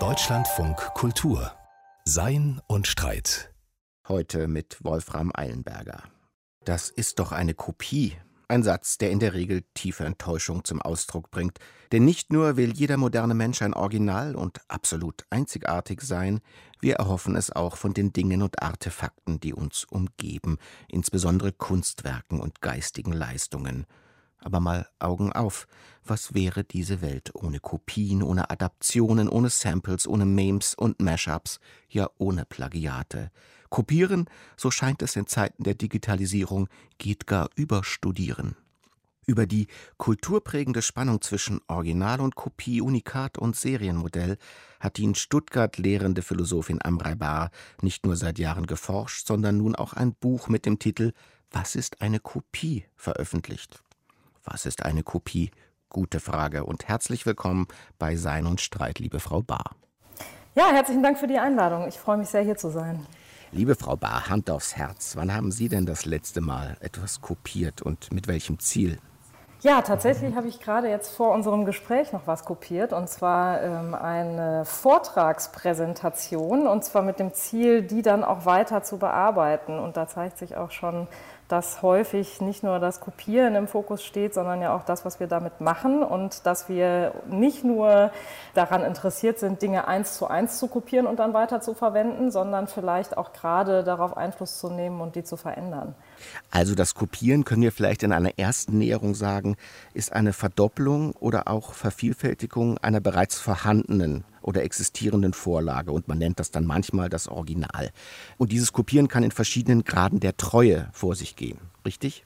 Deutschlandfunk Kultur Sein und Streit. Heute mit Wolfram Eilenberger. Das ist doch eine Kopie. Ein Satz, der in der Regel tiefe Enttäuschung zum Ausdruck bringt. Denn nicht nur will jeder moderne Mensch ein Original und absolut einzigartig sein, wir erhoffen es auch von den Dingen und Artefakten, die uns umgeben, insbesondere Kunstwerken und geistigen Leistungen. Aber mal Augen auf. Was wäre diese Welt ohne Kopien, ohne Adaptionen, ohne Samples, ohne Memes und Mashups, ja ohne Plagiate? Kopieren, so scheint es in Zeiten der Digitalisierung, geht gar über Studieren. Über die kulturprägende Spannung zwischen Original und Kopie, Unikat und Serienmodell hat die in Stuttgart lehrende Philosophin Amrei Bar nicht nur seit Jahren geforscht, sondern nun auch ein Buch mit dem Titel Was ist eine Kopie veröffentlicht. Was ist eine Kopie? Gute Frage und herzlich willkommen bei Sein und Streit, liebe Frau Bar. Ja, herzlichen Dank für die Einladung. Ich freue mich sehr, hier zu sein. Liebe Frau Bar, Hand aufs Herz. Wann haben Sie denn das letzte Mal etwas kopiert und mit welchem Ziel? Ja, tatsächlich habe ich gerade jetzt vor unserem Gespräch noch was kopiert und zwar ähm, eine Vortragspräsentation und zwar mit dem Ziel, die dann auch weiter zu bearbeiten. Und da zeigt sich auch schon dass häufig nicht nur das Kopieren im Fokus steht, sondern ja auch das, was wir damit machen und dass wir nicht nur daran interessiert sind, Dinge eins zu eins zu kopieren und dann weiter zu verwenden, sondern vielleicht auch gerade darauf Einfluss zu nehmen und die zu verändern. Also das Kopieren können wir vielleicht in einer ersten Näherung sagen, ist eine Verdopplung oder auch Vervielfältigung einer bereits vorhandenen oder existierenden Vorlage und man nennt das dann manchmal das Original. Und dieses Kopieren kann in verschiedenen Graden der Treue vor sich gehen, richtig?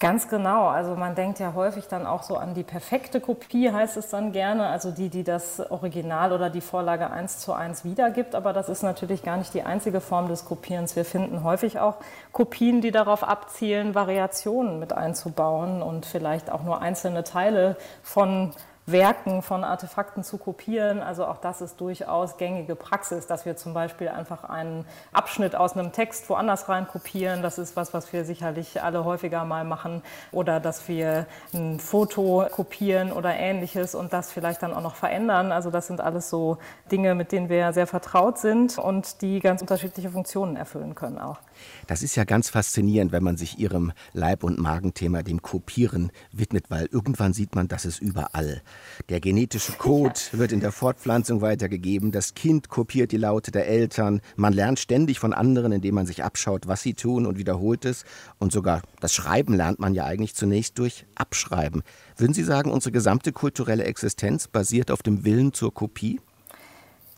Ganz genau. Also man denkt ja häufig dann auch so an die perfekte Kopie, heißt es dann gerne, also die, die das Original oder die Vorlage eins zu eins wiedergibt. Aber das ist natürlich gar nicht die einzige Form des Kopierens. Wir finden häufig auch Kopien, die darauf abzielen, Variationen mit einzubauen und vielleicht auch nur einzelne Teile von Werken von Artefakten zu kopieren. Also auch das ist durchaus gängige Praxis, dass wir zum Beispiel einfach einen Abschnitt aus einem Text woanders rein kopieren. Das ist was, was wir sicherlich alle häufiger mal machen. Oder dass wir ein Foto kopieren oder ähnliches und das vielleicht dann auch noch verändern. Also das sind alles so Dinge, mit denen wir sehr vertraut sind und die ganz unterschiedliche Funktionen erfüllen können auch. Das ist ja ganz faszinierend, wenn man sich ihrem Leib- und Magenthema, dem Kopieren, widmet, weil irgendwann sieht man, dass es überall. Der genetische Code wird in der Fortpflanzung weitergegeben, das Kind kopiert die Laute der Eltern, man lernt ständig von anderen, indem man sich abschaut, was sie tun und wiederholt es. Und sogar das Schreiben lernt man ja eigentlich zunächst durch Abschreiben. Würden Sie sagen, unsere gesamte kulturelle Existenz basiert auf dem Willen zur Kopie?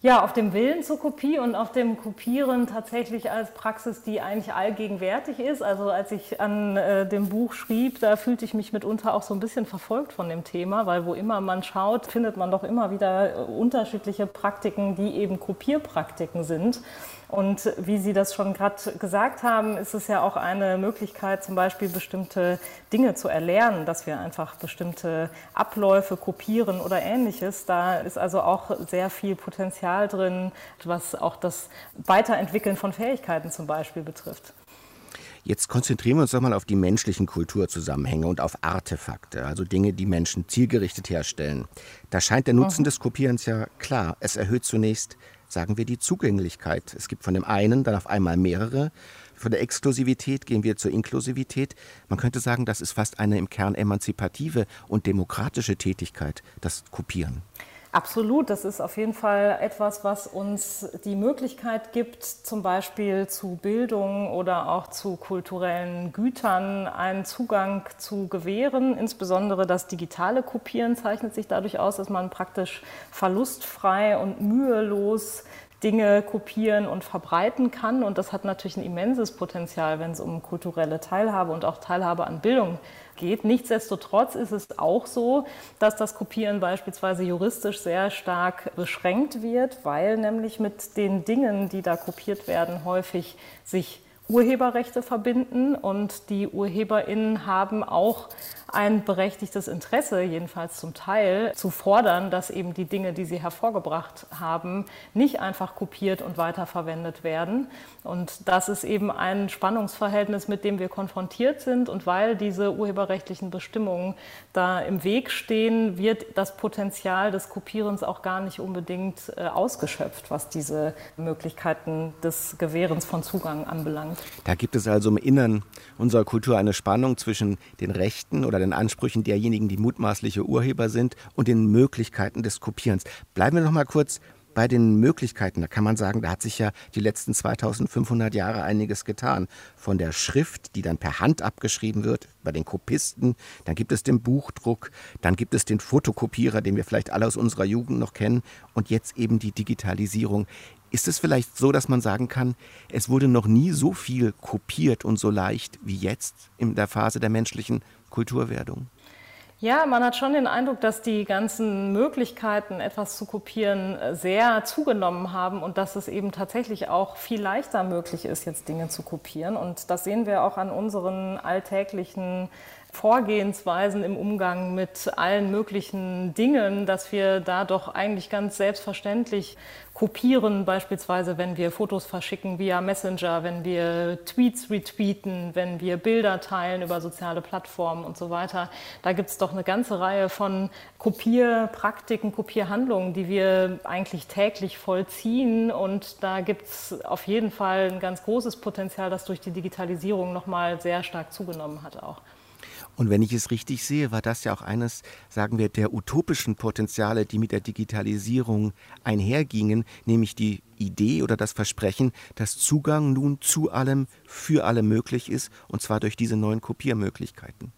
Ja, auf dem Willen zur Kopie und auf dem Kopieren tatsächlich als Praxis, die eigentlich allgegenwärtig ist. Also als ich an äh, dem Buch schrieb, da fühlte ich mich mitunter auch so ein bisschen verfolgt von dem Thema, weil wo immer man schaut, findet man doch immer wieder äh, unterschiedliche Praktiken, die eben Kopierpraktiken sind. Und wie Sie das schon gerade gesagt haben, ist es ja auch eine Möglichkeit, zum Beispiel bestimmte Dinge zu erlernen, dass wir einfach bestimmte Abläufe kopieren oder ähnliches. Da ist also auch sehr viel Potenzial drin, was auch das Weiterentwickeln von Fähigkeiten zum Beispiel betrifft. Jetzt konzentrieren wir uns doch mal auf die menschlichen Kulturzusammenhänge und auf Artefakte, also Dinge, die Menschen zielgerichtet herstellen. Da scheint der Nutzen mhm. des Kopierens ja klar. Es erhöht zunächst sagen wir die Zugänglichkeit. Es gibt von dem einen dann auf einmal mehrere. Von der Exklusivität gehen wir zur Inklusivität. Man könnte sagen, das ist fast eine im Kern emanzipative und demokratische Tätigkeit, das Kopieren. Absolut, das ist auf jeden Fall etwas, was uns die Möglichkeit gibt, zum Beispiel zu Bildung oder auch zu kulturellen Gütern einen Zugang zu gewähren. Insbesondere das digitale Kopieren zeichnet sich dadurch aus, dass man praktisch verlustfrei und mühelos Dinge kopieren und verbreiten kann. Und das hat natürlich ein immenses Potenzial, wenn es um kulturelle Teilhabe und auch Teilhabe an Bildung geht. Nichtsdestotrotz ist es auch so, dass das Kopieren beispielsweise juristisch sehr stark beschränkt wird, weil nämlich mit den Dingen, die da kopiert werden, häufig sich Urheberrechte verbinden und die UrheberInnen haben auch ein berechtigtes Interesse, jedenfalls zum Teil, zu fordern, dass eben die Dinge, die sie hervorgebracht haben, nicht einfach kopiert und weiterverwendet werden. Und das ist eben ein Spannungsverhältnis, mit dem wir konfrontiert sind. Und weil diese urheberrechtlichen Bestimmungen da im Weg stehen, wird das Potenzial des Kopierens auch gar nicht unbedingt äh, ausgeschöpft, was diese Möglichkeiten des Gewährens von Zugang anbelangt. Da gibt es also im Innern unserer Kultur eine Spannung zwischen den Rechten oder den Ansprüchen derjenigen, die mutmaßliche Urheber sind, und den Möglichkeiten des Kopierens. Bleiben wir noch mal kurz bei den Möglichkeiten, da kann man sagen, da hat sich ja die letzten 2500 Jahre einiges getan. Von der Schrift, die dann per Hand abgeschrieben wird, bei den Kopisten, dann gibt es den Buchdruck, dann gibt es den Fotokopierer, den wir vielleicht alle aus unserer Jugend noch kennen, und jetzt eben die Digitalisierung. Ist es vielleicht so, dass man sagen kann, es wurde noch nie so viel kopiert und so leicht wie jetzt in der Phase der menschlichen Kulturwerdung? Ja, man hat schon den Eindruck, dass die ganzen Möglichkeiten, etwas zu kopieren, sehr zugenommen haben und dass es eben tatsächlich auch viel leichter möglich ist, jetzt Dinge zu kopieren. Und das sehen wir auch an unseren alltäglichen Vorgehensweisen im Umgang mit allen möglichen Dingen, dass wir da doch eigentlich ganz selbstverständlich kopieren, beispielsweise wenn wir Fotos verschicken via Messenger, wenn wir Tweets retweeten, wenn wir Bilder teilen über soziale Plattformen und so weiter. Da gibt es doch eine ganze Reihe von Kopierpraktiken, Kopierhandlungen, die wir eigentlich täglich vollziehen. Und da gibt es auf jeden Fall ein ganz großes Potenzial, das durch die Digitalisierung nochmal sehr stark zugenommen hat auch. Und wenn ich es richtig sehe, war das ja auch eines, sagen wir, der utopischen Potenziale, die mit der Digitalisierung einhergingen, nämlich die Idee oder das Versprechen, dass Zugang nun zu allem für alle möglich ist, und zwar durch diese neuen Kopiermöglichkeiten.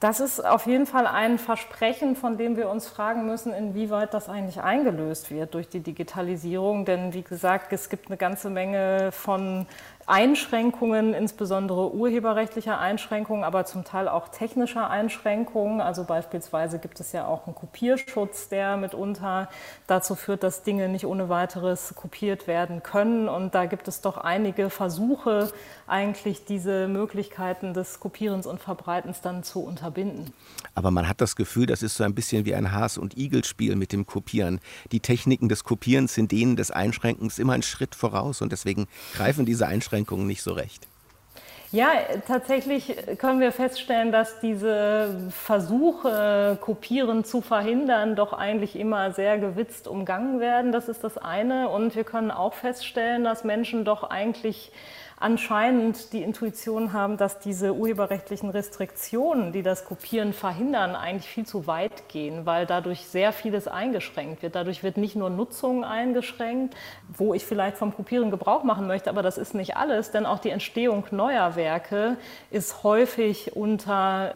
Das ist auf jeden Fall ein Versprechen, von dem wir uns fragen müssen, inwieweit das eigentlich eingelöst wird durch die Digitalisierung. Denn wie gesagt, es gibt eine ganze Menge von Einschränkungen, insbesondere urheberrechtlicher Einschränkungen, aber zum Teil auch technischer Einschränkungen. Also beispielsweise gibt es ja auch einen Kopierschutz, der mitunter dazu führt, dass Dinge nicht ohne weiteres kopiert werden können. Und da gibt es doch einige Versuche, eigentlich diese Möglichkeiten des Kopierens und Verbreitens dann zu unterbinden. Aber man hat das Gefühl, das ist so ein bisschen wie ein Has- und Igel-Spiel mit dem Kopieren. Die Techniken des Kopierens sind denen des Einschränkens immer einen Schritt voraus und deswegen greifen diese Einschränkungen Einschränkungen nicht so recht. Ja, tatsächlich können wir feststellen, dass diese Versuche, Kopieren zu verhindern, doch eigentlich immer sehr gewitzt umgangen werden. Das ist das eine. Und wir können auch feststellen, dass Menschen doch eigentlich anscheinend die Intuition haben, dass diese urheberrechtlichen Restriktionen, die das Kopieren verhindern, eigentlich viel zu weit gehen, weil dadurch sehr vieles eingeschränkt wird. Dadurch wird nicht nur Nutzung eingeschränkt, wo ich vielleicht vom Kopieren Gebrauch machen möchte, aber das ist nicht alles, denn auch die Entstehung neuer Werke ist häufig unter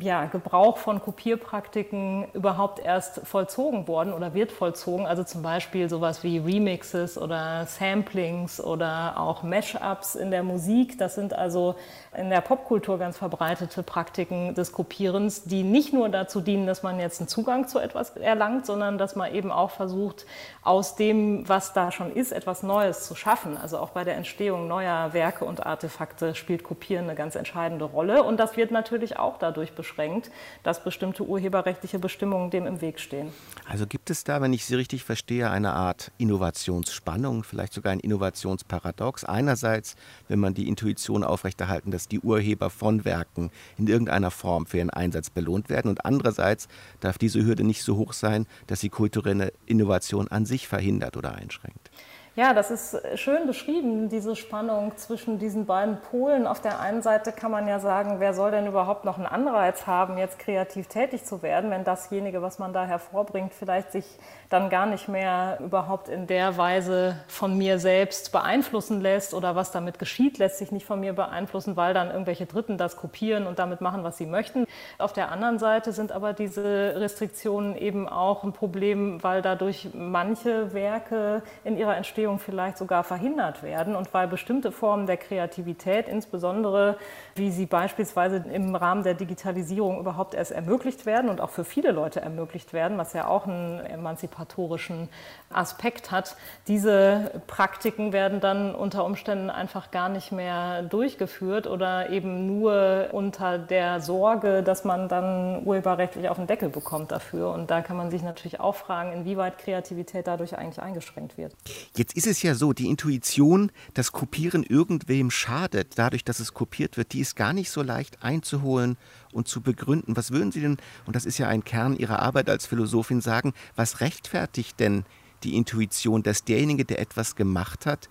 ja, Gebrauch von Kopierpraktiken überhaupt erst vollzogen worden oder wird vollzogen. Also zum Beispiel sowas wie Remixes oder Samplings oder auch Mashups in der Musik. Das sind also in der Popkultur ganz verbreitete Praktiken des Kopierens, die nicht nur dazu dienen, dass man jetzt einen Zugang zu etwas erlangt, sondern dass man eben auch versucht, aus dem, was da schon ist, etwas Neues zu schaffen. Also auch bei der Entstehung neuer Werke und Artefakte spielt Kopieren eine ganz entscheidende Rolle. Und das wird natürlich auch dadurch beschränkt, dass bestimmte urheberrechtliche Bestimmungen dem im Weg stehen. Also gibt es da, wenn ich Sie richtig verstehe, eine Art Innovationsspannung, vielleicht sogar ein Innovationsparadox. Einerseits, wenn man die Intuition aufrechterhalten, dass die Urheber von Werken in irgendeiner Form für ihren Einsatz belohnt werden. Und andererseits darf diese Hürde nicht so hoch sein, dass sie kulturelle Innovation an sich verhindert oder einschränkt. Ja, das ist schön beschrieben, diese Spannung zwischen diesen beiden Polen. Auf der einen Seite kann man ja sagen, wer soll denn überhaupt noch einen Anreiz haben, jetzt kreativ tätig zu werden, wenn dasjenige, was man da hervorbringt, vielleicht sich dann gar nicht mehr überhaupt in der Weise von mir selbst beeinflussen lässt oder was damit geschieht, lässt sich nicht von mir beeinflussen, weil dann irgendwelche Dritten das kopieren und damit machen, was sie möchten. Auf der anderen Seite sind aber diese Restriktionen eben auch ein Problem, weil dadurch manche Werke in ihrer Entstehung Entstehung vielleicht sogar verhindert werden und weil bestimmte Formen der Kreativität, insbesondere wie sie beispielsweise im Rahmen der Digitalisierung überhaupt erst ermöglicht werden und auch für viele Leute ermöglicht werden, was ja auch einen emanzipatorischen Aspekt hat, diese Praktiken werden dann unter Umständen einfach gar nicht mehr durchgeführt oder eben nur unter der Sorge, dass man dann urheberrechtlich auf den Deckel bekommt dafür. Und da kann man sich natürlich auch fragen, inwieweit Kreativität dadurch eigentlich eingeschränkt wird. Jetzt ist es ja so, die Intuition, dass Kopieren irgendwem schadet, dadurch, dass es kopiert wird, die ist gar nicht so leicht einzuholen und zu begründen. Was würden Sie denn, und das ist ja ein Kern Ihrer Arbeit als Philosophin, sagen, was rechtfertigt denn die Intuition, dass derjenige, der etwas gemacht hat,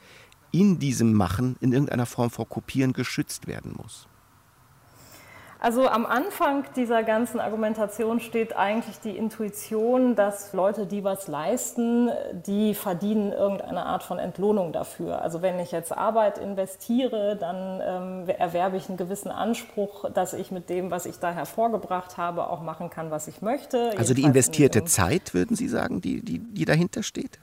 in diesem Machen in irgendeiner Form vor Kopieren geschützt werden muss? Also am Anfang dieser ganzen Argumentation steht eigentlich die Intuition, dass Leute, die was leisten, die verdienen irgendeine Art von Entlohnung dafür. Also wenn ich jetzt Arbeit investiere, dann ähm, erwerbe ich einen gewissen Anspruch, dass ich mit dem, was ich da hervorgebracht habe, auch machen kann, was ich möchte. Also die investierte Zeit, würden Sie sagen, die, die, die dahinter steht?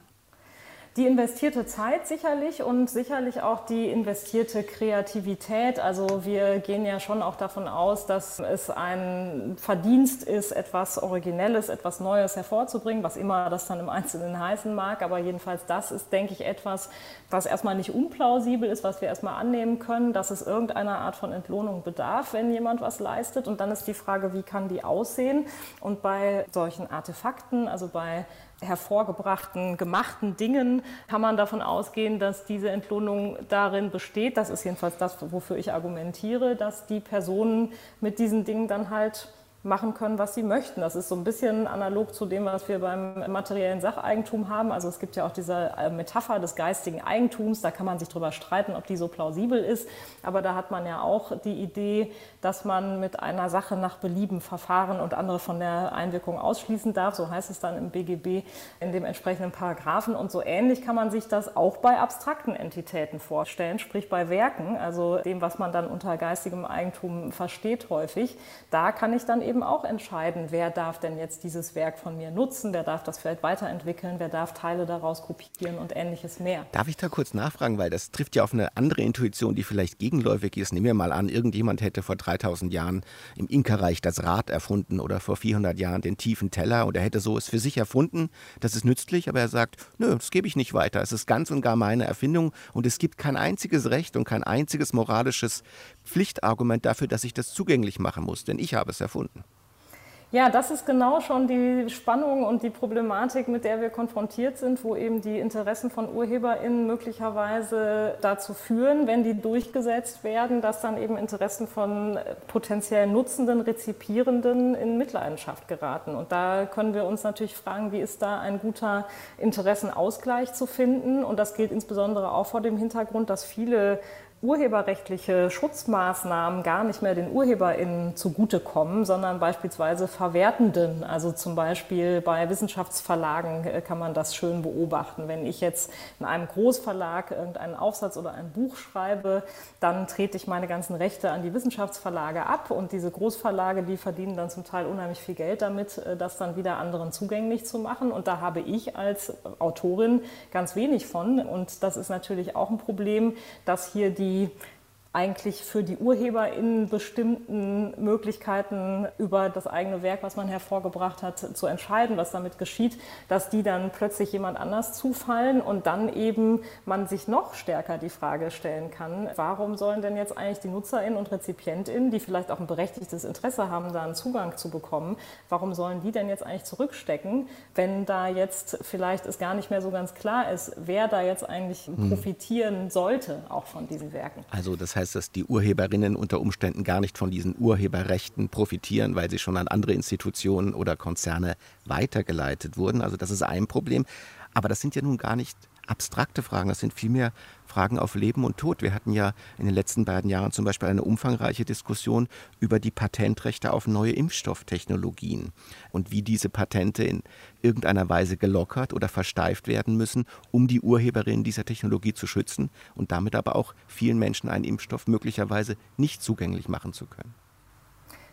Die investierte Zeit sicherlich und sicherlich auch die investierte Kreativität. Also wir gehen ja schon auch davon aus, dass es ein Verdienst ist, etwas Originelles, etwas Neues hervorzubringen, was immer das dann im Einzelnen heißen mag. Aber jedenfalls das ist, denke ich, etwas, was erstmal nicht unplausibel ist, was wir erstmal annehmen können, dass es irgendeiner Art von Entlohnung bedarf, wenn jemand was leistet. Und dann ist die Frage, wie kann die aussehen? Und bei solchen Artefakten, also bei hervorgebrachten, gemachten Dingen kann man davon ausgehen, dass diese Entlohnung darin besteht, das ist jedenfalls das, wofür ich argumentiere, dass die Personen mit diesen Dingen dann halt machen können, was sie möchten. Das ist so ein bisschen analog zu dem, was wir beim materiellen Sacheigentum haben. Also es gibt ja auch diese äh, Metapher des geistigen Eigentums. Da kann man sich drüber streiten, ob die so plausibel ist. Aber da hat man ja auch die Idee, dass man mit einer Sache nach Belieben verfahren und andere von der Einwirkung ausschließen darf. So heißt es dann im BGB in dem entsprechenden Paragraphen. Und so ähnlich kann man sich das auch bei abstrakten Entitäten vorstellen, sprich bei Werken, also dem, was man dann unter geistigem Eigentum versteht häufig. Da kann ich dann eben eben auch entscheiden, wer darf denn jetzt dieses Werk von mir nutzen, wer darf das vielleicht weiterentwickeln, wer darf Teile daraus kopieren und ähnliches mehr. Darf ich da kurz nachfragen, weil das trifft ja auf eine andere Intuition, die vielleicht gegenläufig ist. Nehmen wir mal an, irgendjemand hätte vor 3000 Jahren im Inka-Reich das Rad erfunden oder vor 400 Jahren den tiefen Teller und er hätte so es für sich erfunden, das ist nützlich, aber er sagt, nö, das gebe ich nicht weiter. Es ist ganz und gar meine Erfindung und es gibt kein einziges Recht und kein einziges moralisches Pflichtargument dafür, dass ich das zugänglich machen muss, denn ich habe es erfunden. Ja, das ist genau schon die Spannung und die Problematik, mit der wir konfrontiert sind, wo eben die Interessen von UrheberInnen möglicherweise dazu führen, wenn die durchgesetzt werden, dass dann eben Interessen von potenziell Nutzenden, Rezipierenden in Mitleidenschaft geraten. Und da können wir uns natürlich fragen, wie ist da ein guter Interessenausgleich zu finden? Und das gilt insbesondere auch vor dem Hintergrund, dass viele urheberrechtliche Schutzmaßnahmen gar nicht mehr den UrheberInnen zugutekommen, sondern beispielsweise Verwertenden. Also zum Beispiel bei Wissenschaftsverlagen äh, kann man das schön beobachten. Wenn ich jetzt in einem Großverlag irgendeinen Aufsatz oder ein Buch schreibe, dann trete ich meine ganzen Rechte an die Wissenschaftsverlage ab und diese Großverlage, die verdienen dann zum Teil unheimlich viel Geld damit, äh, das dann wieder anderen zugänglich zu machen. Und da habe ich als Autorin ganz wenig von. Und das ist natürlich auch ein Problem, dass hier die die eigentlich für die UrheberInnen bestimmten Möglichkeiten über das eigene Werk, was man hervorgebracht hat, zu entscheiden, was damit geschieht, dass die dann plötzlich jemand anders zufallen und dann eben man sich noch stärker die Frage stellen kann, warum sollen denn jetzt eigentlich die NutzerInnen und RezipientInnen, die vielleicht auch ein berechtigtes Interesse haben, da einen Zugang zu bekommen, warum sollen die denn jetzt eigentlich zurückstecken, wenn da jetzt vielleicht es gar nicht mehr so ganz klar ist, wer da jetzt eigentlich hm. profitieren sollte, auch von diesen Werken. Also das heißt, heißt, dass die Urheberinnen unter Umständen gar nicht von diesen Urheberrechten profitieren, weil sie schon an andere Institutionen oder Konzerne weitergeleitet wurden. Also das ist ein Problem. Aber das sind ja nun gar nicht abstrakte Fragen, das sind vielmehr Fragen auf Leben und Tod. Wir hatten ja in den letzten beiden Jahren zum Beispiel eine umfangreiche Diskussion über die Patentrechte auf neue Impfstofftechnologien und wie diese Patente in irgendeiner Weise gelockert oder versteift werden müssen, um die Urheberinnen dieser Technologie zu schützen und damit aber auch vielen Menschen einen Impfstoff möglicherweise nicht zugänglich machen zu können.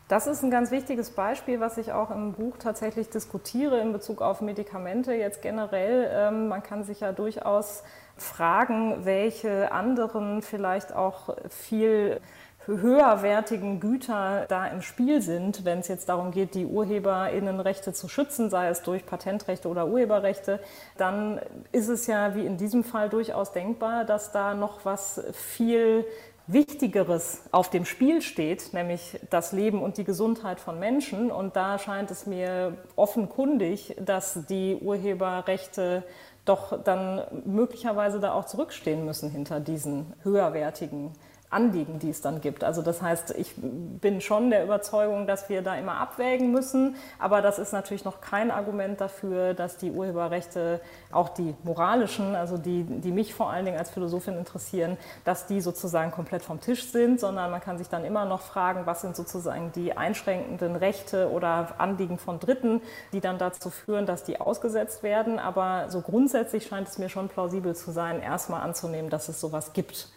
Das ist ein ganz wichtiges Beispiel, was ich auch im Buch tatsächlich diskutiere in Bezug auf Medikamente jetzt generell. Ähm, man kann sich ja durchaus fragen, welche anderen vielleicht auch viel höherwertigen Güter da im Spiel sind, wenn es jetzt darum geht, die Urheberinnenrechte zu schützen, sei es durch Patentrechte oder Urheberrechte, dann ist es ja wie in diesem Fall durchaus denkbar, dass da noch was viel Wichtigeres auf dem Spiel steht, nämlich das Leben und die Gesundheit von Menschen. Und da scheint es mir offenkundig, dass die Urheberrechte doch dann möglicherweise da auch zurückstehen müssen hinter diesen höherwertigen Anliegen, die es dann gibt. Also das heißt, ich bin schon der Überzeugung, dass wir da immer abwägen müssen, aber das ist natürlich noch kein Argument dafür, dass die Urheberrechte, auch die moralischen, also die, die mich vor allen Dingen als Philosophin interessieren, dass die sozusagen komplett vom Tisch sind, sondern man kann sich dann immer noch fragen, was sind sozusagen die einschränkenden Rechte oder Anliegen von Dritten, die dann dazu führen, dass die ausgesetzt werden. Aber so grundsätzlich scheint es mir schon plausibel zu sein, erstmal anzunehmen, dass es sowas gibt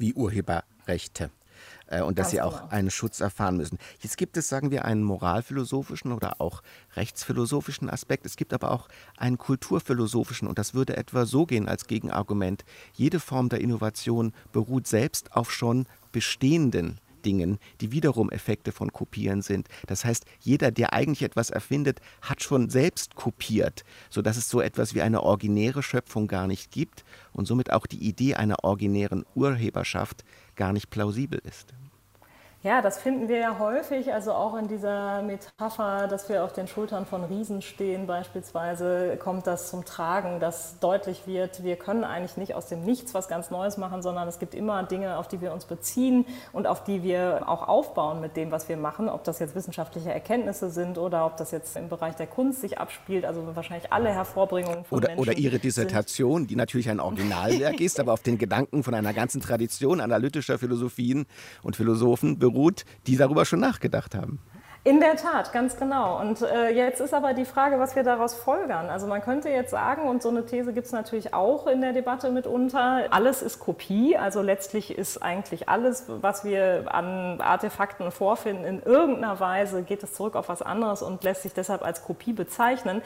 wie Urheberrechte äh, und dass sie auch genau. einen Schutz erfahren müssen. Jetzt gibt es, sagen wir, einen moralphilosophischen oder auch rechtsphilosophischen Aspekt. Es gibt aber auch einen kulturphilosophischen und das würde etwa so gehen als Gegenargument. Jede Form der Innovation beruht selbst auf schon bestehenden Dingen, die wiederum Effekte von Kopieren sind. Das heißt, jeder, der eigentlich etwas erfindet, hat schon selbst kopiert, sodass es so etwas wie eine originäre Schöpfung gar nicht gibt und somit auch die Idee einer originären Urheberschaft gar nicht plausibel ist. Ja, das finden wir ja häufig, also auch in dieser Metapher, dass wir auf den Schultern von Riesen stehen beispielsweise, kommt das zum Tragen, dass deutlich wird, wir können eigentlich nicht aus dem Nichts was ganz Neues machen, sondern es gibt immer Dinge, auf die wir uns beziehen und auf die wir auch aufbauen mit dem, was wir machen, ob das jetzt wissenschaftliche Erkenntnisse sind oder ob das jetzt im Bereich der Kunst sich abspielt, also wahrscheinlich alle Hervorbringungen von oder, Menschen. Oder Ihre Dissertation, die natürlich ein Originalwerk ist, aber auf den Gedanken von einer ganzen Tradition analytischer Philosophien und Philosophen beruht, die darüber schon nachgedacht haben. In der Tat, ganz genau. Und äh, jetzt ist aber die Frage, was wir daraus folgern. Also man könnte jetzt sagen, und so eine These gibt es natürlich auch in der Debatte mitunter, alles ist Kopie. Also letztlich ist eigentlich alles, was wir an Artefakten vorfinden, in irgendeiner Weise geht es zurück auf was anderes und lässt sich deshalb als Kopie bezeichnen.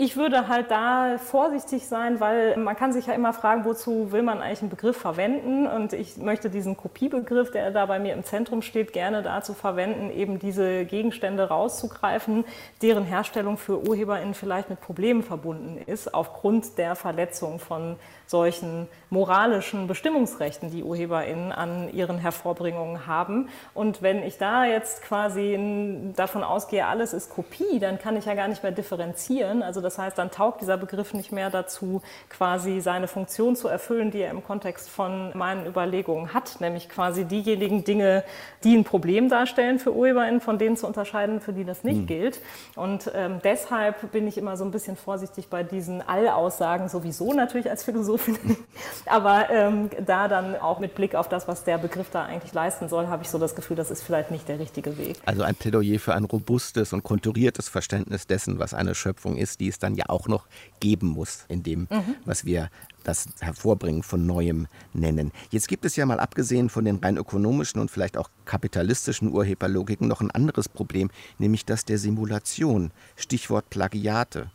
Ich würde halt da vorsichtig sein, weil man kann sich ja immer fragen, wozu will man eigentlich einen Begriff verwenden? Und ich möchte diesen Kopiebegriff, der da bei mir im Zentrum steht, gerne dazu verwenden, eben diese Gegenstände rauszugreifen, deren Herstellung für UrheberInnen vielleicht mit Problemen verbunden ist, aufgrund der Verletzung von solchen moralischen Bestimmungsrechten, die UrheberInnen an ihren Hervorbringungen haben. Und wenn ich da jetzt quasi davon ausgehe, alles ist Kopie, dann kann ich ja gar nicht mehr differenzieren. Also das heißt, dann taugt dieser Begriff nicht mehr dazu, quasi seine Funktion zu erfüllen, die er im Kontext von meinen Überlegungen hat, nämlich quasi diejenigen Dinge, die ein Problem darstellen für UrheberInnen, von denen zu unterscheiden, für die das nicht hm. gilt. Und ähm, deshalb bin ich immer so ein bisschen vorsichtig bei diesen Allaussagen, sowieso natürlich als Philosophin. Aber ähm, da dann auch mit Blick auf das, was der Begriff da eigentlich leisten soll, habe ich so das Gefühl, das ist vielleicht nicht der richtige Weg. Also ein Plädoyer für ein robustes und konturiertes Verständnis dessen, was eine Schöpfung ist, die es dann ja auch noch geben muss in dem, mhm. was wir das Hervorbringen von Neuem nennen. Jetzt gibt es ja mal abgesehen von den rein ökonomischen und vielleicht auch kapitalistischen Urheberlogiken noch ein anderes Problem, nämlich das der Simulation. Stichwort Plagiate.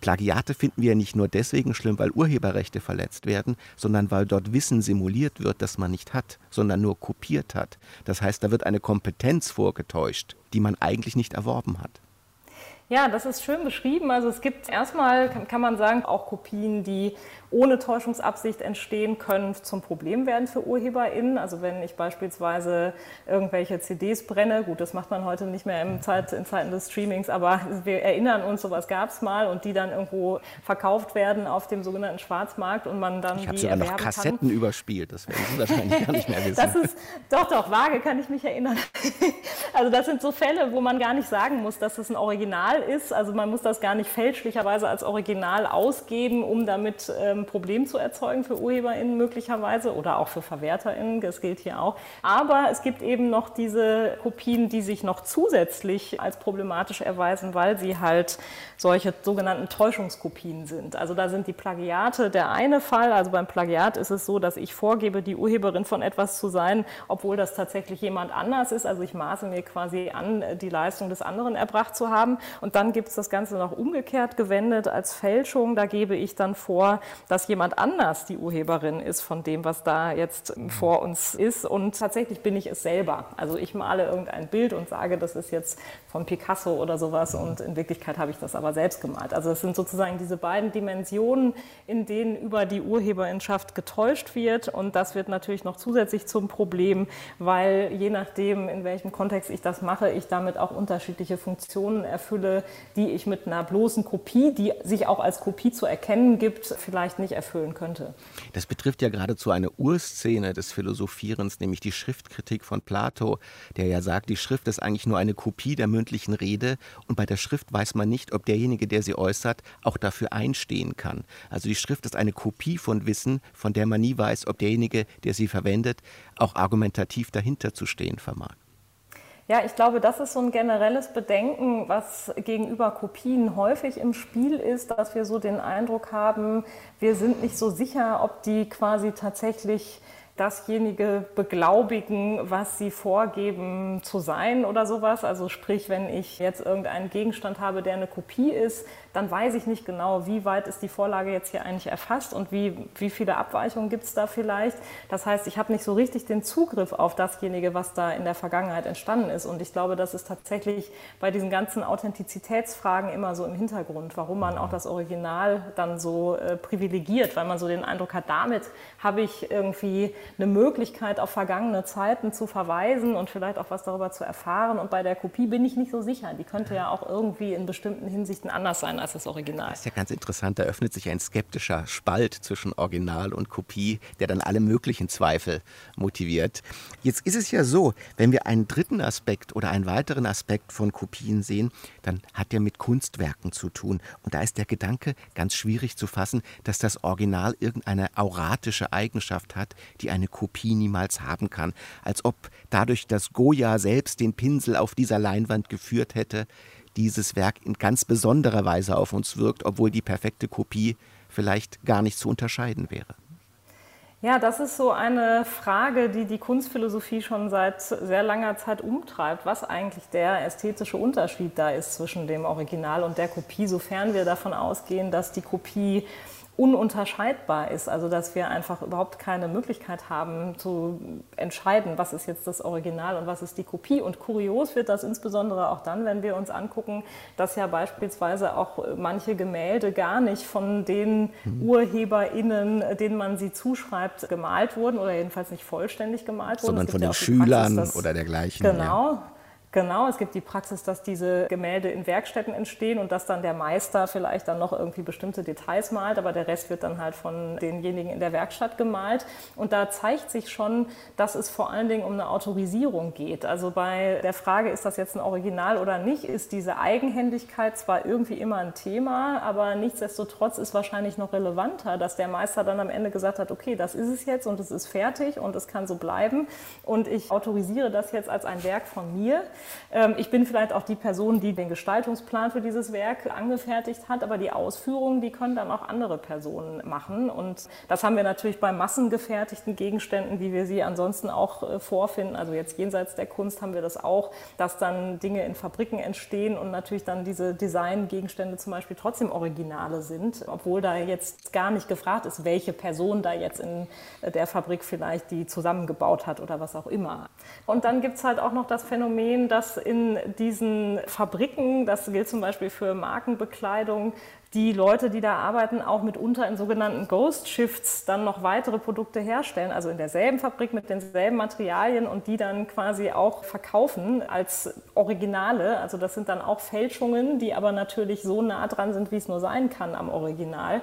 Plagiate finden wir nicht nur deswegen schlimm, weil Urheberrechte verletzt werden, sondern weil dort Wissen simuliert wird, das man nicht hat, sondern nur kopiert hat. Das heißt, da wird eine Kompetenz vorgetäuscht, die man eigentlich nicht erworben hat. Ja, das ist schön beschrieben. Also es gibt erstmal, kann man sagen, auch Kopien, die ohne Täuschungsabsicht entstehen können, zum Problem werden für UrheberInnen. Also wenn ich beispielsweise irgendwelche CDs brenne, gut, das macht man heute nicht mehr in, Zeit, in Zeiten des Streamings, aber wir erinnern uns, sowas gab es mal und die dann irgendwo verkauft werden auf dem sogenannten Schwarzmarkt und man dann ich die sogar noch Kassetten kann. überspielt, das werden Sie wahrscheinlich gar nicht mehr wissen. Das ist, doch, doch, vage kann ich mich erinnern. Also das sind so Fälle, wo man gar nicht sagen muss, dass es ein Original ist. Also man muss das gar nicht fälschlicherweise als Original ausgeben, um damit ähm, ein Problem zu erzeugen für UrheberInnen möglicherweise oder auch für VerwerterInnen, das gilt hier auch. Aber es gibt eben noch diese Kopien, die sich noch zusätzlich als problematisch erweisen, weil sie halt solche sogenannten Täuschungskopien sind. Also da sind die Plagiate der eine Fall. Also beim Plagiat ist es so, dass ich vorgebe, die Urheberin von etwas zu sein, obwohl das tatsächlich jemand anders ist. Also ich maße mir quasi an, die Leistung des anderen erbracht zu haben. Und Und dann gibt es das Ganze noch umgekehrt gewendet als Fälschung. Da gebe ich dann vor, dass jemand anders die Urheberin ist von dem, was da jetzt vor uns ist. Und tatsächlich bin ich es selber. Also ich male irgendein Bild und sage, das ist jetzt von Picasso oder sowas. Und in Wirklichkeit habe ich das aber selbst gemalt. Also es sind sozusagen diese beiden Dimensionen, in denen über die Urheberinschaft getäuscht wird. Und das wird natürlich noch zusätzlich zum Problem, weil je nachdem, in welchem Kontext ich das mache, ich damit auch unterschiedliche Funktionen erfülle, die ich mit einer bloßen Kopie, die sich auch als Kopie zu erkennen gibt, vielleicht nicht erfüllen könnte. Das betrifft ja geradezu eine Urszene des Philosophierens, nämlich die Schriftkritik von Plato, der ja sagt, die Schrift ist eigentlich nur eine Kopie der mündlichen Rede und bei der Schrift weiß man nicht, ob derjenige, der sie äußert, auch dafür einstehen kann. Also die Schrift ist eine Kopie von Wissen, von der man nie weiß, ob derjenige, der sie verwendet, auch argumentativ dahinter zu stehen vermag. Ja, ich glaube, das ist so ein generelles Bedenken, was gegenüber Kopien häufig im Spiel ist, dass wir so den Eindruck haben, wir sind nicht so sicher, ob die quasi tatsächlich dasjenige beglaubigen, was sie vorgeben zu sein oder sowas. Also sprich, wenn ich jetzt irgendeinen Gegenstand habe, der eine Kopie ist, dann weiß ich nicht genau, wie weit ist die Vorlage jetzt hier eigentlich erfasst und wie, wie viele Abweichungen gibt es da vielleicht. Das heißt, ich habe nicht so richtig den Zugriff auf dasjenige, was da in der Vergangenheit entstanden ist. Und ich glaube, das ist tatsächlich bei diesen ganzen Authentizitätsfragen immer so im Hintergrund, warum man auch das Original dann so äh, privilegiert, weil man so den Eindruck hat, damit habe ich irgendwie eine Möglichkeit, auf vergangene Zeiten zu verweisen und vielleicht auch was darüber zu erfahren. Und bei der Kopie bin ich nicht so sicher. Die könnte ja auch irgendwie in bestimmten Hinsichten anders sein als das Original. Das ist ja ganz interessant. Da öffnet sich ein skeptischer Spalt zwischen Original und Kopie, der dann alle möglichen Zweifel motiviert. Jetzt ist es ja so, wenn wir einen dritten Aspekt oder einen weiteren Aspekt von Kopien sehen, dann hat der mit Kunstwerken zu tun. Und da ist der Gedanke ganz schwierig zu fassen, dass das Original irgendeine auratische Eigenschaft hat, die eine Kopie niemals haben kann. Als ob dadurch, dass Goya selbst den Pinsel auf dieser Leinwand geführt hätte, dieses Werk in ganz besonderer Weise auf uns wirkt, obwohl die perfekte Kopie vielleicht gar nicht zu unterscheiden wäre. Ja, das ist so eine Frage, die die Kunstphilosophie schon seit sehr langer Zeit umtreibt, was eigentlich der ästhetische Unterschied da ist zwischen dem Original und der Kopie, sofern wir davon ausgehen, dass die Kopie ununterscheidbar ist. Also dass wir einfach überhaupt keine Möglichkeit haben zu entscheiden, was ist jetzt das Original und was ist die Kopie. Und kurios wird das insbesondere auch dann, wenn wir uns angucken, dass ja beispielsweise auch manche Gemälde gar nicht von den mhm. UrheberInnen, denen man sie zuschreibt, gemalt wurden oder jedenfalls nicht vollständig gemalt wurden. Sondern von den Schülern Praxis, oder dergleichen. Genau. Ja. Genau, es gibt die Praxis, dass diese Gemälde in Werkstätten entstehen und dass dann der Meister vielleicht dann noch irgendwie bestimmte Details malt, aber der Rest wird dann halt von denjenigen in der Werkstatt gemalt. Und da zeigt sich schon, dass es vor allen Dingen um eine Autorisierung geht. Also bei der Frage, ist das jetzt ein Original oder nicht, ist diese Eigenhändigkeit zwar irgendwie immer ein Thema, aber nichtsdestotrotz ist wahrscheinlich noch relevanter, dass der Meister dann am Ende gesagt hat, okay, das ist es jetzt und es ist fertig und es kann so bleiben und ich autorisiere das jetzt als ein Werk von mir. Ähm, ich bin vielleicht auch die Person, die den Gestaltungsplan für dieses Werk angefertigt hat, aber die Ausführungen, die können dann auch andere Personen machen. Und das haben wir natürlich bei massengefertigten Gegenständen, wie wir sie ansonsten auch äh, vorfinden. Also jetzt jenseits der Kunst haben wir das auch, dass dann Dinge in Fabriken entstehen und natürlich dann diese Designgegenstände zum Beispiel trotzdem Originale sind, obwohl da jetzt gar nicht gefragt ist, welche Person da jetzt in äh, der Fabrik vielleicht die zusammengebaut hat oder was auch immer. Und dann gibt es halt auch noch das Phänomen, dass in diesen Fabriken, das gilt zum Beispiel für Markenbekleidung, die Leute, die da arbeiten, auch mitunter in sogenannten Ghost Shifts dann noch weitere Produkte herstellen, also in derselben Fabrik mit denselben Materialien und die dann quasi auch verkaufen als Originale. Also das sind dann auch Fälschungen, die aber natürlich so nah dran sind, wie es nur sein kann am Original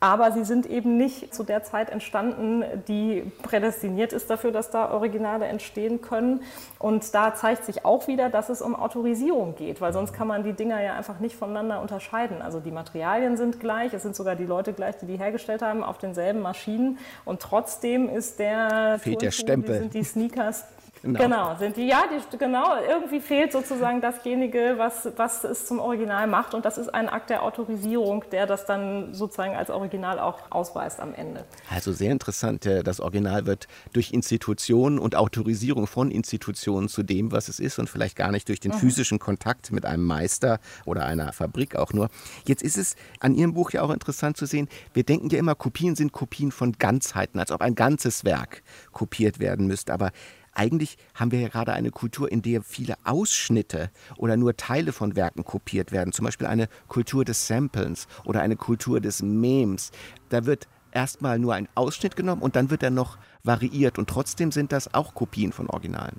aber sie sind eben nicht zu der Zeit entstanden, die prädestiniert ist dafür, dass da Originale entstehen können. Und da zeigt sich auch wieder, dass es um Autorisierung geht, weil sonst kann man die Dinger ja einfach nicht voneinander unterscheiden. Also die Materialien sind gleich, es sind sogar die Leute gleich, die die hergestellt haben, auf denselben Maschinen. Und trotzdem ist der, Fehlt der Stempel. sind die Sneakers Genau. genau, sind die, ja, die, genau, irgendwie fehlt sozusagen dasjenige, was, was es zum Original macht und das ist ein Akt der Autorisierung, der das dann sozusagen als Original auch ausweist am Ende. Also sehr interessant, äh, das Original wird durch Institutionen und Autorisierung von Institutionen zu dem, was es ist und vielleicht gar nicht durch den mhm. physischen Kontakt mit einem Meister oder einer Fabrik auch nur. Jetzt ist es an Ihrem Buch ja auch interessant zu sehen, wir denken ja immer, Kopien sind Kopien von Ganzheiten, als ob ein ganzes Werk kopiert werden müsste, aber eigentlich haben wir ja gerade eine Kultur, in der viele Ausschnitte oder nur Teile von Werken kopiert werden. Zum Beispiel eine Kultur des Samplens oder eine Kultur des Memes. Da wird erstmal nur ein Ausschnitt genommen und dann wird er noch variiert. Und trotzdem sind das auch Kopien von Originalen.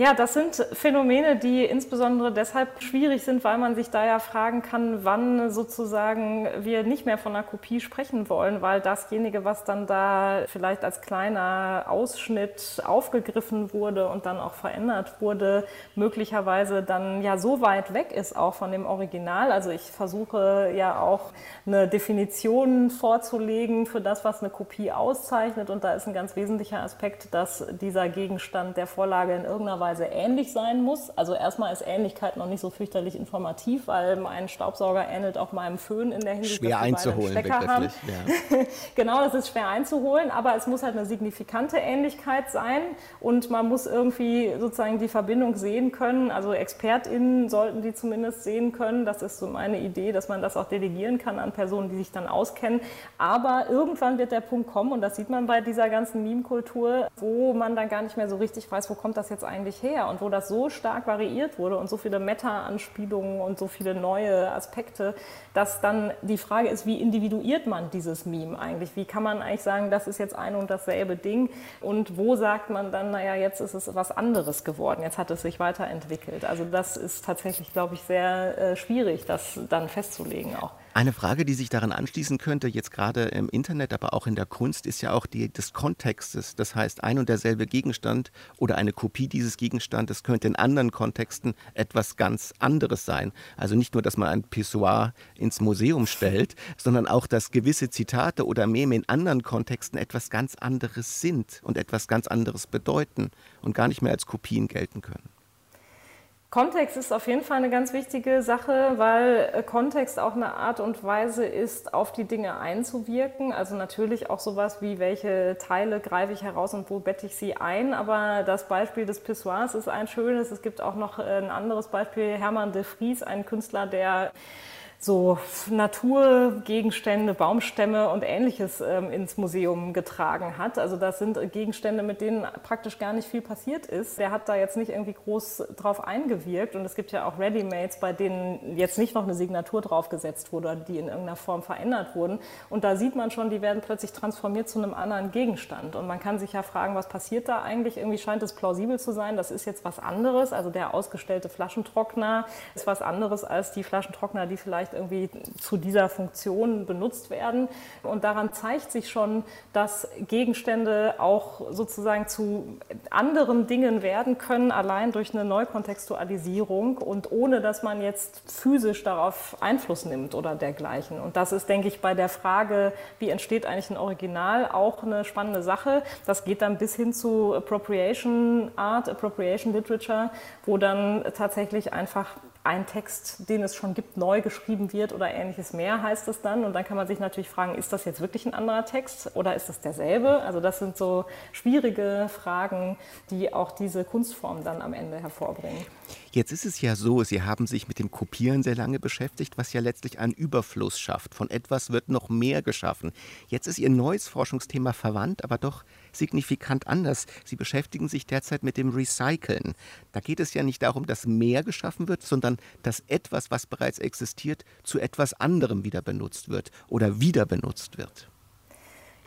Ja, das sind Phänomene, die insbesondere deshalb schwierig sind, weil man sich da ja fragen kann, wann sozusagen wir nicht mehr von einer Kopie sprechen wollen, weil dasjenige, was dann da vielleicht als kleiner Ausschnitt aufgegriffen wurde und dann auch verändert wurde, möglicherweise dann ja so weit weg ist auch von dem Original. Also ich versuche ja auch eine Definition vorzulegen für das, was eine Kopie auszeichnet und da ist ein ganz wesentlicher Aspekt, dass dieser Gegenstand der Vorlage in irgendeiner Weise Weise ähnlich sein muss. Also erstmal ist Ähnlichkeit noch nicht so fürchterlich informativ, weil mein Staubsauger ähnelt auch meinem Föhn in der Hinsicht, schwer einzuholen, Stecker haben. Ja. genau, das ist schwer einzuholen, aber es muss halt eine signifikante Ähnlichkeit sein und man muss irgendwie sozusagen die Verbindung sehen können. Also ExpertInnen sollten die zumindest sehen können. Das ist so meine Idee, dass man das auch delegieren kann an Personen, die sich dann auskennen. Aber irgendwann wird der Punkt kommen und das sieht man bei dieser ganzen Meme-Kultur, wo man dann gar nicht mehr so richtig weiß, wo kommt das jetzt eigentlich her und wo das so stark variiert wurde und so viele Meta-Anspielungen und so viele neue Aspekte, dass dann die Frage ist, wie individuiert man dieses Meme eigentlich? Wie kann man eigentlich sagen, das ist jetzt ein und dasselbe Ding und wo sagt man dann, naja, jetzt ist es was anderes geworden, jetzt hat es sich weiterentwickelt. Also das ist tatsächlich, glaube ich, sehr äh, schwierig, das dann festzulegen auch. Eine Frage, die sich daran anschließen könnte, jetzt gerade im Internet, aber auch in der Kunst, ist ja auch die des Kontextes. Das heißt, ein und derselbe Gegenstand oder eine Kopie dieses Gegenstandes könnte in anderen Kontexten etwas ganz anderes sein. Also nicht nur, dass man ein Pissoir ins Museum stellt, sondern auch, dass gewisse Zitate oder Meme in anderen Kontexten etwas ganz anderes sind und etwas ganz anderes bedeuten und gar nicht mehr als Kopien gelten können. Kontext ist auf jeden Fall eine ganz wichtige Sache, weil äh, Kontext auch eine Art und Weise ist, auf die Dinge einzuwirken. Also natürlich auch sowas wie, welche Teile greife ich heraus und wo bette ich sie ein. Aber das Beispiel des Pissoirs ist ein schönes. Es gibt auch noch ein anderes Beispiel, Hermann de Vries, ein Künstler, der so Naturgegenstände, Baumstämme und ähnliches ähm, ins Museum getragen hat. Also das sind Gegenstände, mit denen praktisch gar nicht viel passiert ist. Der hat da jetzt nicht irgendwie groß drauf eingewirkt und es gibt ja auch Readymates, bei denen jetzt nicht noch eine Signatur draufgesetzt wurde, die in irgendeiner Form verändert wurden. Und da sieht man schon, die werden plötzlich transformiert zu einem anderen Gegenstand. Und man kann sich ja fragen, was passiert da eigentlich? Irgendwie scheint es plausibel zu sein, das ist jetzt was anderes. Also der ausgestellte Flaschentrockner ist was anderes als die Flaschentrockner, die vielleicht vielleicht irgendwie zu dieser Funktion benutzt werden. Und daran zeigt sich schon, dass Gegenstände auch sozusagen zu anderen Dingen werden können, allein durch eine Neukontextualisierung und ohne, dass man jetzt physisch darauf Einfluss nimmt oder dergleichen. Und das ist, denke ich, bei der Frage, wie entsteht eigentlich ein Original, auch eine spannende Sache. Das geht dann bis hin zu Appropriation Art, Appropriation Literature, wo dann tatsächlich einfach ein Text, den es schon gibt, neu geschrieben wird oder ähnliches mehr, heißt es dann. Und dann kann man sich natürlich fragen, ist das jetzt wirklich ein anderer Text oder ist das derselbe? Also das sind so schwierige Fragen, die auch diese Kunstform dann am Ende hervorbringen. Jetzt ist es ja so, Sie haben sich mit dem Kopieren sehr lange beschäftigt, was ja letztlich einen Überfluss schafft. Von etwas wird noch mehr geschaffen. Jetzt ist Ihr neues Forschungsthema verwandt, aber doch signifikant anders. Sie beschäftigen sich derzeit mit dem Recyceln. Da geht es ja nicht darum, dass mehr geschaffen wird, sondern dass etwas, was bereits existiert, zu etwas anderem wieder benutzt wird oder wieder benutzt wird.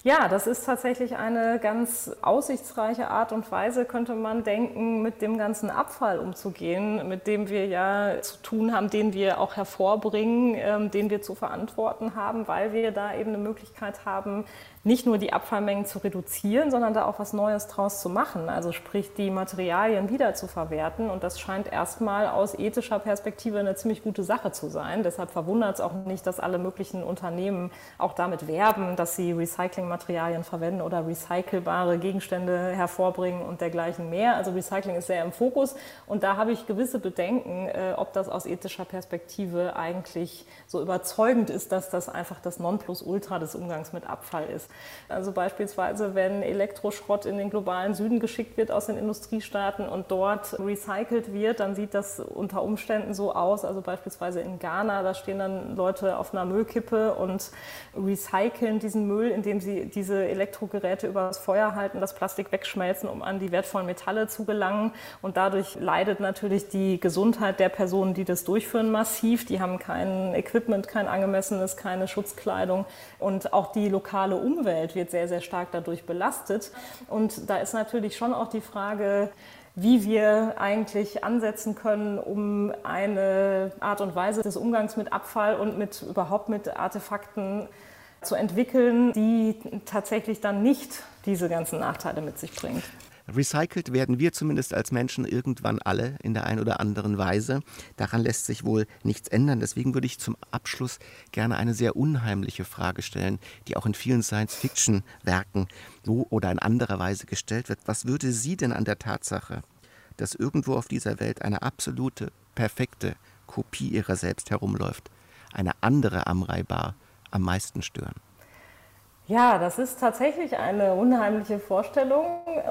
Ja, das ist tatsächlich eine ganz aussichtsreiche Art und Weise, könnte man denken, mit dem ganzen Abfall umzugehen, mit dem wir ja zu tun haben, den wir auch hervorbringen, ähm, den wir zu verantworten haben, weil wir da eben eine Möglichkeit haben, nicht nur die Abfallmengen zu reduzieren, sondern da auch was Neues draus zu machen. Also sprich, die Materialien wieder zu verwerten. Und das scheint erstmal aus ethischer Perspektive eine ziemlich gute Sache zu sein. Deshalb verwundert es auch nicht, dass alle möglichen Unternehmen auch damit werben, dass sie Recycling Materialien verwenden oder recycelbare Gegenstände hervorbringen und dergleichen mehr. Also Recycling ist sehr im Fokus und da habe ich gewisse Bedenken, äh, ob das aus ethischer Perspektive eigentlich so überzeugend ist, dass das einfach das Nonplusultra des Umgangs mit Abfall ist. Also beispielsweise, wenn Elektroschrott in den globalen Süden geschickt wird aus den Industriestaaten und dort recycelt wird, dann sieht das unter Umständen so aus. Also beispielsweise in Ghana, da stehen dann Leute auf einer Müllkippe und recyceln diesen Müll, indem sie diese Elektrogeräte übers Feuer halten, das Plastik wegschmelzen, um an die wertvollen Metalle zu gelangen. Und dadurch leidet natürlich die Gesundheit der Personen, die das durchführen, massiv. Die haben kein Equipment, kein angemessenes, keine Schutzkleidung. Und auch die lokale Umwelt wird sehr, sehr stark dadurch belastet. Und da ist natürlich schon auch die Frage, wie wir eigentlich ansetzen können, um eine Art und Weise des Umgangs mit Abfall und mit überhaupt mit Artefakten zu entwickeln, die tatsächlich dann nicht diese ganzen Nachteile mit sich bringt. Recycelt werden wir zumindest als Menschen irgendwann alle in der einen oder anderen Weise. Daran lässt sich wohl nichts ändern. Deswegen würde ich zum Abschluss gerne eine sehr unheimliche Frage stellen, die auch in vielen Science-Fiction-Werken so oder in anderer Weise gestellt wird. Was würde Sie denn an der Tatsache, dass irgendwo auf dieser Welt eine absolute, perfekte Kopie Ihrer selbst herumläuft, eine andere Amrei Bar am meisten stören? Ja, das ist tatsächlich eine unheimliche Vorstellung.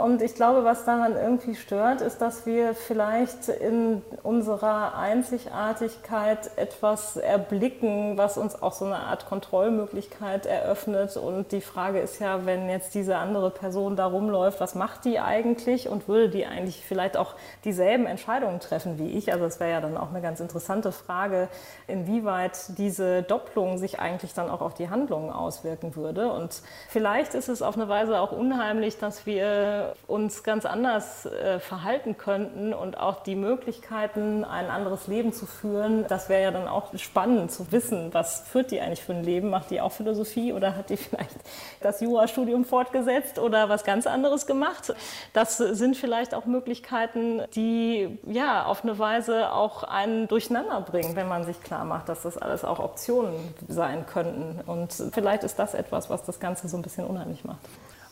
Und ich glaube, was daran irgendwie stört, ist, dass wir vielleicht in unserer Einzigartigkeit etwas erblicken, was uns auch so eine Art Kontrollmöglichkeit eröffnet. Und die Frage ist ja, wenn jetzt diese andere Person da rumläuft, was macht die eigentlich und würde die eigentlich vielleicht auch dieselben Entscheidungen treffen wie ich? Also es wäre ja dann auch eine ganz interessante Frage, inwieweit diese Doppelung sich eigentlich dann auch auf die Handlungen auswirken würde. Und vielleicht ist es auf eine Weise auch unheimlich, dass wir uns ganz anders äh, verhalten könnten und auch die Möglichkeiten, ein anderes Leben zu führen. Das wäre ja dann auch spannend zu wissen, was führt die eigentlich für ein Leben? Macht die auch Philosophie oder hat die vielleicht das Jurastudium fortgesetzt oder was ganz anderes gemacht? Das sind vielleicht auch Möglichkeiten, die ja auf eine Weise auch einen durcheinander bringen, wenn man sich klar macht, dass das alles auch Optionen sein könnten. Und vielleicht ist das etwas, was das Ganze so ein bisschen unheimlich macht.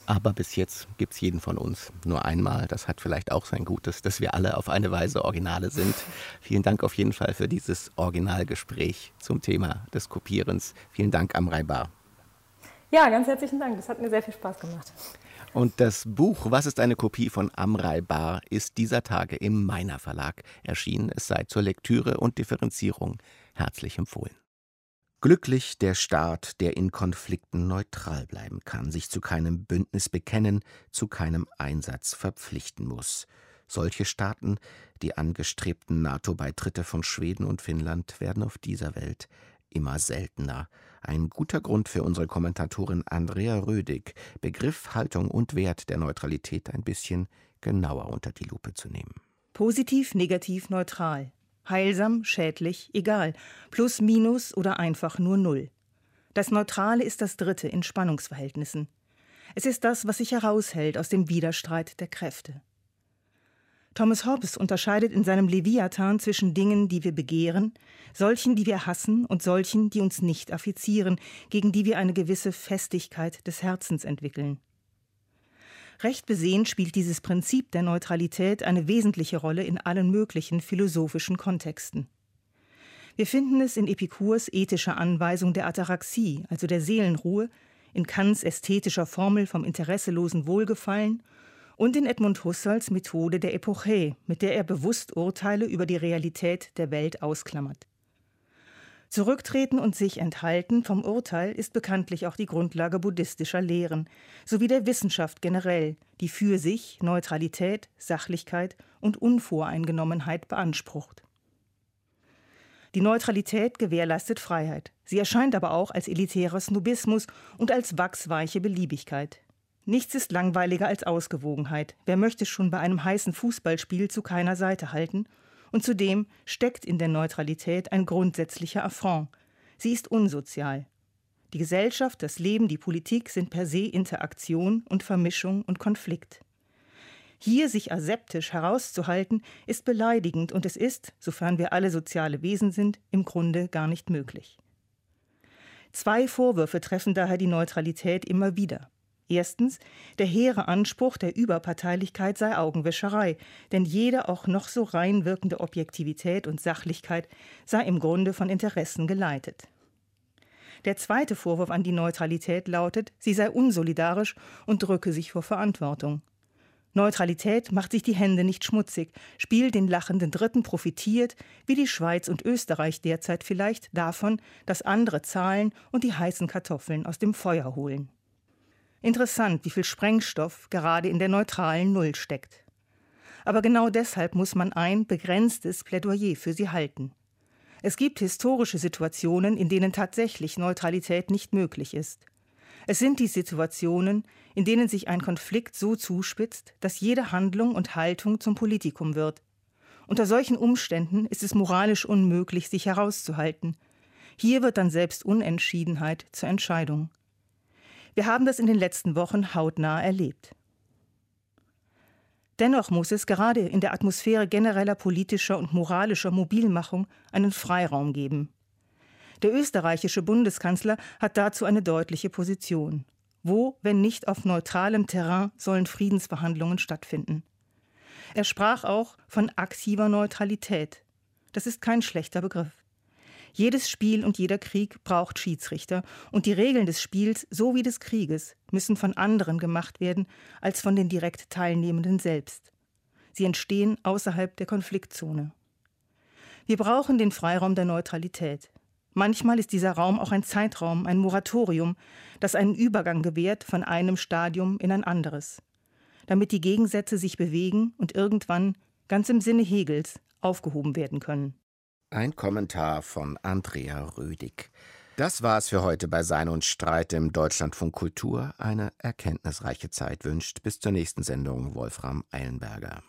Aber bis jetzt gibt es jeden von uns nur einmal. Das hat vielleicht auch sein Gutes, dass wir alle auf eine Weise Originale sind. Vielen Dank auf jeden Fall für dieses Originalgespräch zum Thema des Kopierens. Vielen Dank, Amrei Bar. Ja, ganz herzlichen Dank. Das hat mir sehr viel Spaß gemacht. Und das Buch Was ist eine Kopie von Amrei Bar ist dieser Tage im Meiner Verlag erschienen. Es sei zur Lektüre und Differenzierung herzlich empfohlen. Glücklich der Staat, der in Konflikten neutral bleiben kann, sich zu keinem Bündnis bekennen, zu keinem Einsatz verpflichten muss. Solche Staaten, die angestrebten NATO-Beitritte von Schweden und Finnland, werden auf dieser Welt immer seltener. Ein guter Grund für unsere Kommentatorin Andrea Rödig, Begriff, Haltung und Wert der Neutralität ein bisschen genauer unter die Lupe zu nehmen. Positiv, negativ, neutral. Heilsam, schädlich, egal. Plus, minus oder einfach nur null. Das Neutrale ist das Dritte in Spannungsverhältnissen. Es ist das, was sich heraushält aus dem Widerstreit der Kräfte. Thomas Hobbes unterscheidet in seinem Leviathan zwischen Dingen, die wir begehren, solchen, die wir hassen und solchen, die uns nicht affizieren, gegen die wir eine gewisse Festigkeit des Herzens entwickeln. Recht besehen spielt dieses Prinzip der Neutralität eine wesentliche Rolle in allen möglichen philosophischen Kontexten. Wir finden es in Epikurs ethischer Anweisung der Ataraxie, also der Seelenruhe, in Kants ästhetischer Formel vom interesselosen Wohlgefallen und in Edmund Husserls Methode der Epoche, mit der er bewusst Urteile über die Realität der Welt ausklammert. Zurücktreten und sich enthalten vom Urteil ist bekanntlich auch die Grundlage buddhistischer Lehren, sowie der Wissenschaft generell, die für sich Neutralität, Sachlichkeit und Unvoreingenommenheit beansprucht. Die Neutralität gewährleistet Freiheit. Sie erscheint aber auch als elitärer Snobismus und als wachsweiche Beliebigkeit. Nichts ist langweiliger als Ausgewogenheit. Wer möchte schon bei einem heißen Fußballspiel zu keiner Seite halten und zudem steckt in der Neutralität ein grundsätzlicher Affront. Sie ist unsozial. Die Gesellschaft, das Leben, die Politik sind per se Interaktion und Vermischung und Konflikt. Hier sich aseptisch herauszuhalten, ist beleidigend und es ist, sofern wir alle soziale Wesen sind, im Grunde gar nicht möglich. Zwei Vorwürfe treffen daher die Neutralität immer wieder. Erstens, der hehre Anspruch der Überparteilichkeit sei Augenwäscherei, denn jede auch noch so rein wirkende Objektivität und Sachlichkeit sei im Grunde von Interessen geleitet. Der zweite Vorwurf an die Neutralität lautet, sie sei unsolidarisch und drücke sich vor Verantwortung. Neutralität macht sich die Hände nicht schmutzig, spielt den lachenden Dritten, profitiert, wie die Schweiz und Österreich derzeit vielleicht, davon, dass andere zahlen und die heißen Kartoffeln aus dem Feuer holen. Interessant, wie viel Sprengstoff gerade in der neutralen Null steckt. Aber genau deshalb muss man ein begrenztes Plädoyer für sie halten. Es gibt historische Situationen, in denen tatsächlich Neutralität nicht möglich ist. Es sind die Situationen, in denen sich ein Konflikt so zuspitzt, dass jede Handlung und Haltung zum Politikum wird. Unter solchen Umständen ist es moralisch unmöglich, sich herauszuhalten. Hier wird dann selbst Unentschiedenheit zur Entscheidung. Wir haben das in den letzten Wochen hautnah erlebt. Dennoch muss es gerade in der Atmosphäre genereller politischer und moralischer Mobilmachung einen Freiraum geben. Der österreichische Bundeskanzler hat dazu eine deutliche Position. Wo, wenn nicht auf neutralem Terrain, sollen Friedensverhandlungen stattfinden? Er sprach auch von aktiver Neutralität. Das ist kein schlechter Begriff. Jedes Spiel und jeder Krieg braucht Schiedsrichter, und die Regeln des Spiels sowie des Krieges müssen von anderen gemacht werden als von den direkt Teilnehmenden selbst. Sie entstehen außerhalb der Konfliktzone. Wir brauchen den Freiraum der Neutralität. Manchmal ist dieser Raum auch ein Zeitraum, ein Moratorium, das einen Übergang gewährt von einem Stadium in ein anderes, damit die Gegensätze sich bewegen und irgendwann, ganz im Sinne Hegels, aufgehoben werden können. Ein Kommentar von Andrea Rödig. Das war's für heute bei Sein und Streit im Deutschlandfunk Kultur. Eine erkenntnisreiche Zeit wünscht bis zur nächsten Sendung Wolfram Eilenberger.